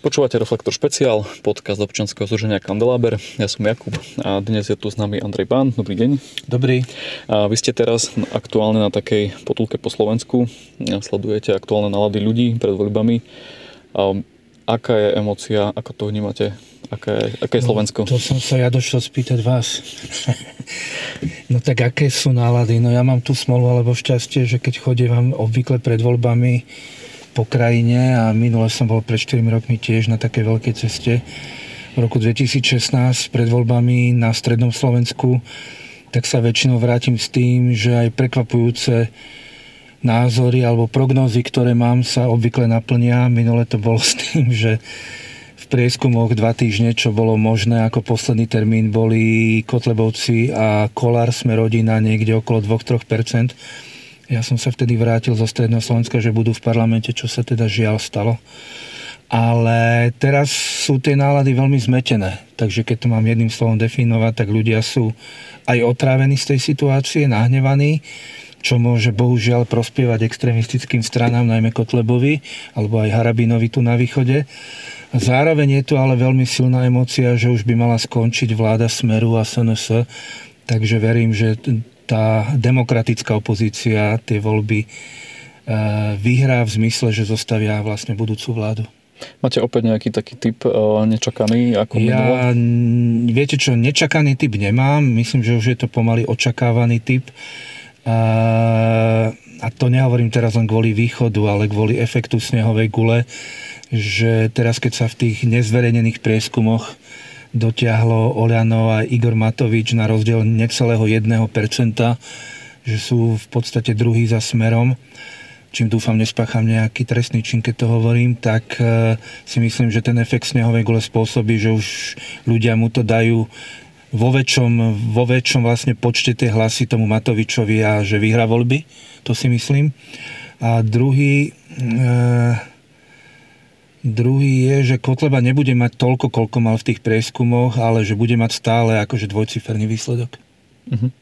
Počúvate Reflektor špeciál, podcast občanského združenia Kandeláber. Ja som Jakub a dnes je tu s nami Andrej Bán. Dobrý deň. Dobrý. A vy ste teraz aktuálne na takej potulke po Slovensku. Sledujete aktuálne nálady ľudí pred voľbami. A aká je emocia, ako to vnímate? Aké aké je no, Slovensko? No, to som sa ja došiel spýtať vás. no tak aké sú nálady? No ja mám tu smolu alebo šťastie, že keď chodím obvykle pred voľbami, po krajine a minule som bol pred 4 rokmi tiež na takej veľkej ceste v roku 2016 pred voľbami na strednom Slovensku, tak sa väčšinou vrátim s tým, že aj prekvapujúce názory alebo prognózy, ktoré mám, sa obvykle naplnia. Minule to bolo s tým, že v prieskumoch dva týždne, čo bolo možné, ako posledný termín boli Kotlebovci a Kolár sme rodina niekde okolo 2-3%. Ja som sa vtedy vrátil zo Stredného Slovenska, že budú v parlamente, čo sa teda žiaľ stalo. Ale teraz sú tie nálady veľmi zmetené. Takže keď to mám jedným slovom definovať, tak ľudia sú aj otrávení z tej situácie, nahnevaní, čo môže bohužiaľ prospievať extrémistickým stranám, najmä Kotlebovi, alebo aj Harabinovi tu na východe. Zároveň je tu ale veľmi silná emocia, že už by mala skončiť vláda Smeru a SNS, takže verím, že tá demokratická opozícia tie voľby e, vyhrá v zmysle, že zostavia vlastne budúcu vládu. Máte opäť nejaký taký typ e, nečakaný ako Ja, viete čo, nečakaný typ nemám. Myslím, že už je to pomaly očakávaný typ. A, a to nehovorím teraz len kvôli východu, ale kvôli efektu snehovej gule, že teraz keď sa v tých nezverejnených prieskumoch dotiahlo Oliano a Igor Matovič na rozdiel necelého 1%, že sú v podstate druhý za smerom čím dúfam nespácham nejaký trestný čin, keď to hovorím, tak e, si myslím, že ten efekt snehovej gule spôsobí, že už ľudia mu to dajú vo väčšom, vo väčšom vlastne počte tie hlasy tomu Matovičovi a že vyhra voľby, to si myslím. A druhý, e, Druhý je, že Kotleba nebude mať toľko, koľko mal v tých prieskumoch, ale že bude mať stále akože dvojciferný výsledok. Uh-huh.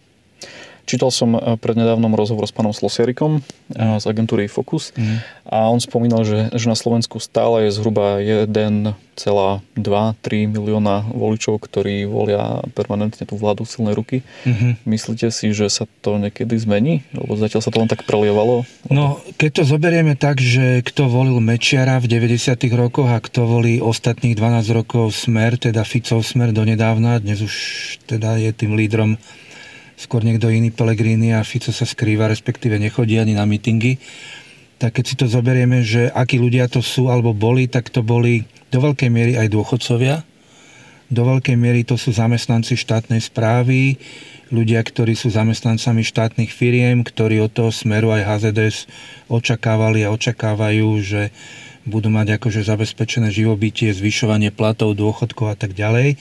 Čítal som eh, prednedávnom rozhovor s pánom Slosierikom mm. z agentúry Focus mm. a on spomínal, že, že na Slovensku stále je zhruba 1,2-3 milióna voličov, ktorí volia permanentne tú vládu silnej ruky. Mm-hmm. Myslíte si, že sa to niekedy zmení? Lebo zatiaľ sa to len tak prelievalo? No, keď to zoberieme tak, že kto volil Mečiara v 90. rokoch a kto volí ostatných 12 rokov Smer, teda Ficov Smer donedávna, dnes už teda je tým lídrom skôr niekto iný Pelegrini a Fico sa skrýva, respektíve nechodí ani na mítingy. Tak keď si to zoberieme, že akí ľudia to sú alebo boli, tak to boli do veľkej miery aj dôchodcovia. Do veľkej miery to sú zamestnanci štátnej správy, ľudia, ktorí sú zamestnancami štátnych firiem, ktorí od toho smeru aj HZDS očakávali a očakávajú, že budú mať akože zabezpečené živobytie, zvyšovanie platov, dôchodkov a tak ďalej.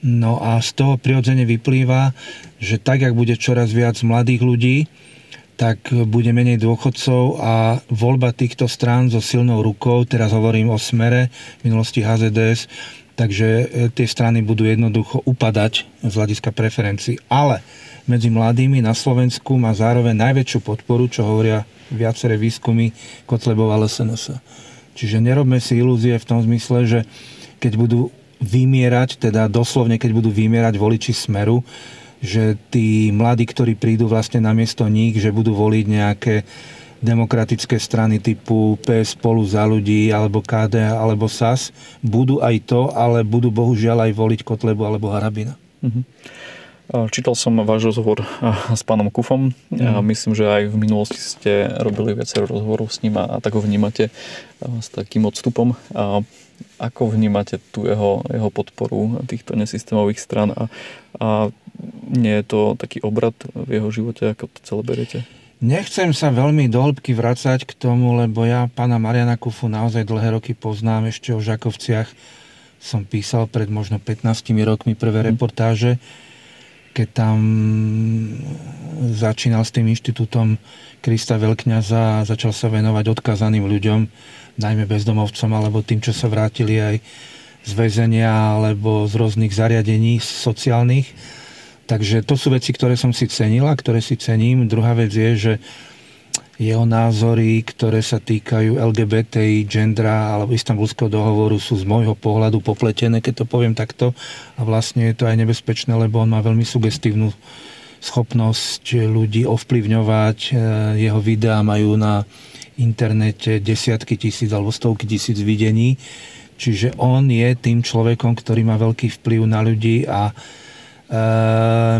No a z toho prirodzene vyplýva, že tak, ak bude čoraz viac mladých ľudí, tak bude menej dôchodcov a voľba týchto strán so silnou rukou, teraz hovorím o smere, v minulosti HZDS, takže e, tie strany budú jednoducho upadať z hľadiska preferencií. Ale medzi mladými na Slovensku má zároveň najväčšiu podporu, čo hovoria viaceré výskumy Kotlebova LSNS. Čiže nerobme si ilúzie v tom zmysle, že keď budú vymierať, teda doslovne, keď budú vymierať voliči Smeru, že tí mladí, ktorí prídu vlastne na miesto nich, že budú voliť nejaké demokratické strany typu PS spolu za ľudí, alebo KD, alebo SAS, budú aj to, ale budú bohužiaľ aj voliť Kotlebu alebo Harabina. Mm-hmm. Čítal som váš rozhovor s pánom Kufom. Mm. Myslím, že aj v minulosti ste robili viacero rozhovorov s ním a tak ho vnímate s takým odstupom. Ako vnímate tú jeho, jeho podporu týchto nesystémových stran a, a nie je to taký obrad v jeho živote, ako to celé beriete? Nechcem sa veľmi do hĺbky vracať k tomu, lebo ja pána Mariana Kufu naozaj dlhé roky poznám. Ešte o Žakovciach som písal pred možno 15 rokmi prvé mm. Keď tam začínal s tým inštitútom Krista Veľkňaza a začal sa venovať odkazaným ľuďom najmä bezdomovcom alebo tým, čo sa vrátili aj z väzenia alebo z rôznych zariadení sociálnych. Takže to sú veci, ktoré som si cenil a ktoré si cením. Druhá vec je, že jeho názory, ktoré sa týkajú LGBTI, gendra alebo istambulského dohovoru sú z môjho pohľadu popletené, keď to poviem takto. A vlastne je to aj nebezpečné, lebo on má veľmi sugestívnu schopnosť ľudí ovplyvňovať. E, jeho videá majú na internete desiatky tisíc alebo stovky tisíc videní. Čiže on je tým človekom, ktorý má veľký vplyv na ľudí a e,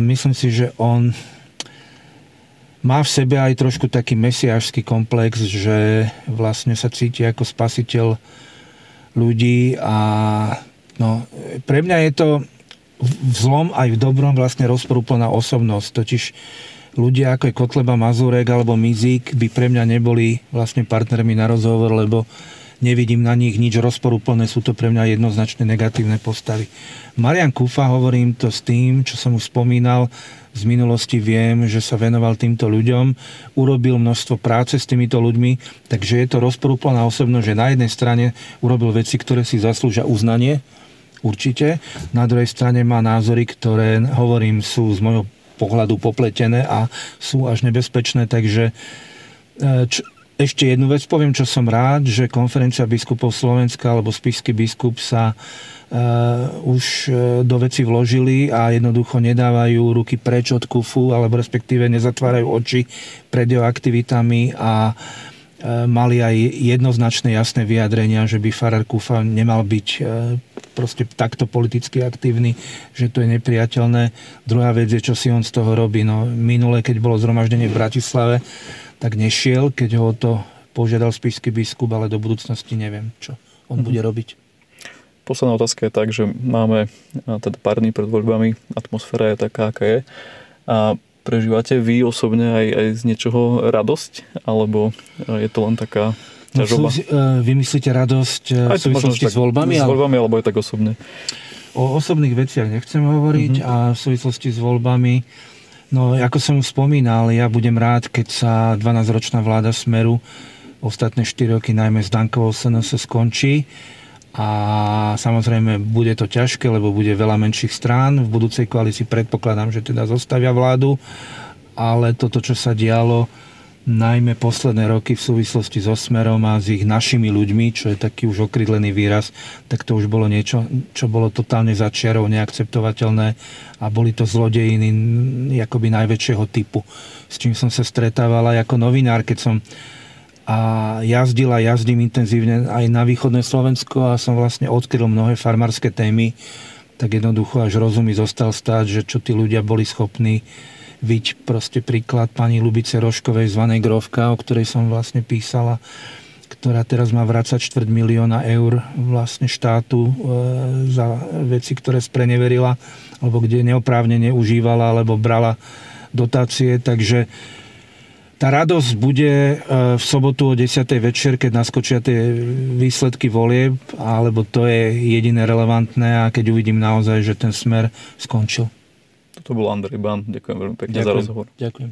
myslím si, že on má v sebe aj trošku taký mesiášsky komplex, že vlastne sa cíti ako spasiteľ ľudí a no, pre mňa je to v zlom aj v dobrom vlastne rozporúplná osobnosť. Totiž ľudia ako je Kotleba Mazurek alebo Mizik by pre mňa neboli vlastne partnermi na rozhovor, lebo nevidím na nich nič rozporúplné, sú to pre mňa jednoznačne negatívne postavy. Marian Kufa, hovorím to s tým, čo som už spomínal, z minulosti viem, že sa venoval týmto ľuďom, urobil množstvo práce s týmito ľuďmi, takže je to rozporúplná osobnosť, že na jednej strane urobil veci, ktoré si zaslúžia uznanie, určite, na druhej strane má názory, ktoré, hovorím, sú z môjho pohľadu popletené a sú až nebezpečné, takže e, č- ešte jednu vec poviem, čo som rád, že konferencia biskupov Slovenska alebo spisky biskup sa uh, už uh, do veci vložili a jednoducho nedávajú ruky preč od kufu alebo respektíve nezatvárajú oči pred jeho aktivitami a uh, mali aj jednoznačné jasné vyjadrenia, že by Farar Kufa nemal byť proste takto politicky aktívny, že to je nepriateľné. Druhá vec je, čo si on z toho robí. No, minule, keď bolo zhromaždenie v Bratislave, tak nešiel, keď ho to požiadal spísky biskup, ale do budúcnosti neviem, čo on mm-hmm. bude robiť. Posledná otázka je tak, že máme teda pár dní pred voľbami, atmosféra je taká, aká je. A prežívate vy osobne aj, aj z niečoho radosť? Alebo je to len taká No, sú, vymyslíte radosť aj v súvislosti s voľbami? S voľbami, alebo je tak osobne? O osobných veciach nechcem hovoriť mm-hmm. a v súvislosti s voľbami No, ako som spomínal, ja budem rád, keď sa 12-ročná vláda Smeru ostatné 4 roky najmä s Dankovou SNS skončí a samozrejme bude to ťažké, lebo bude veľa menších strán. V budúcej koalícii predpokladám, že teda zostavia vládu, ale toto, čo sa dialo, najmä posledné roky v súvislosti so Smerom a s ich našimi ľuďmi, čo je taký už okrydlený výraz, tak to už bolo niečo, čo bolo totálne začiarov neakceptovateľné a boli to zlodejiny akoby najväčšieho typu, s čím som sa stretával aj ako novinár, keď som a jazdil a jazdím intenzívne aj na východné Slovensko a som vlastne odkryl mnohé farmárske témy, tak jednoducho až rozumí zostal stáť, že čo tí ľudia boli schopní Viď proste príklad pani Lubice Roškovej zvanej Grovka, o ktorej som vlastne písala, ktorá teraz má vrácať čtvrt milióna eur vlastne štátu e, za veci, ktoré spreneverila, alebo kde neoprávne neužívala, alebo brala dotácie, takže tá radosť bude e, v sobotu o 10. večer, keď naskočia tie výsledky volieb, alebo to je jediné relevantné a keď uvidím naozaj, že ten smer skončil. To bol Andrej Ban. Ďakujem veľmi pekne Ďakujem. za rozhovor. Ďakujem.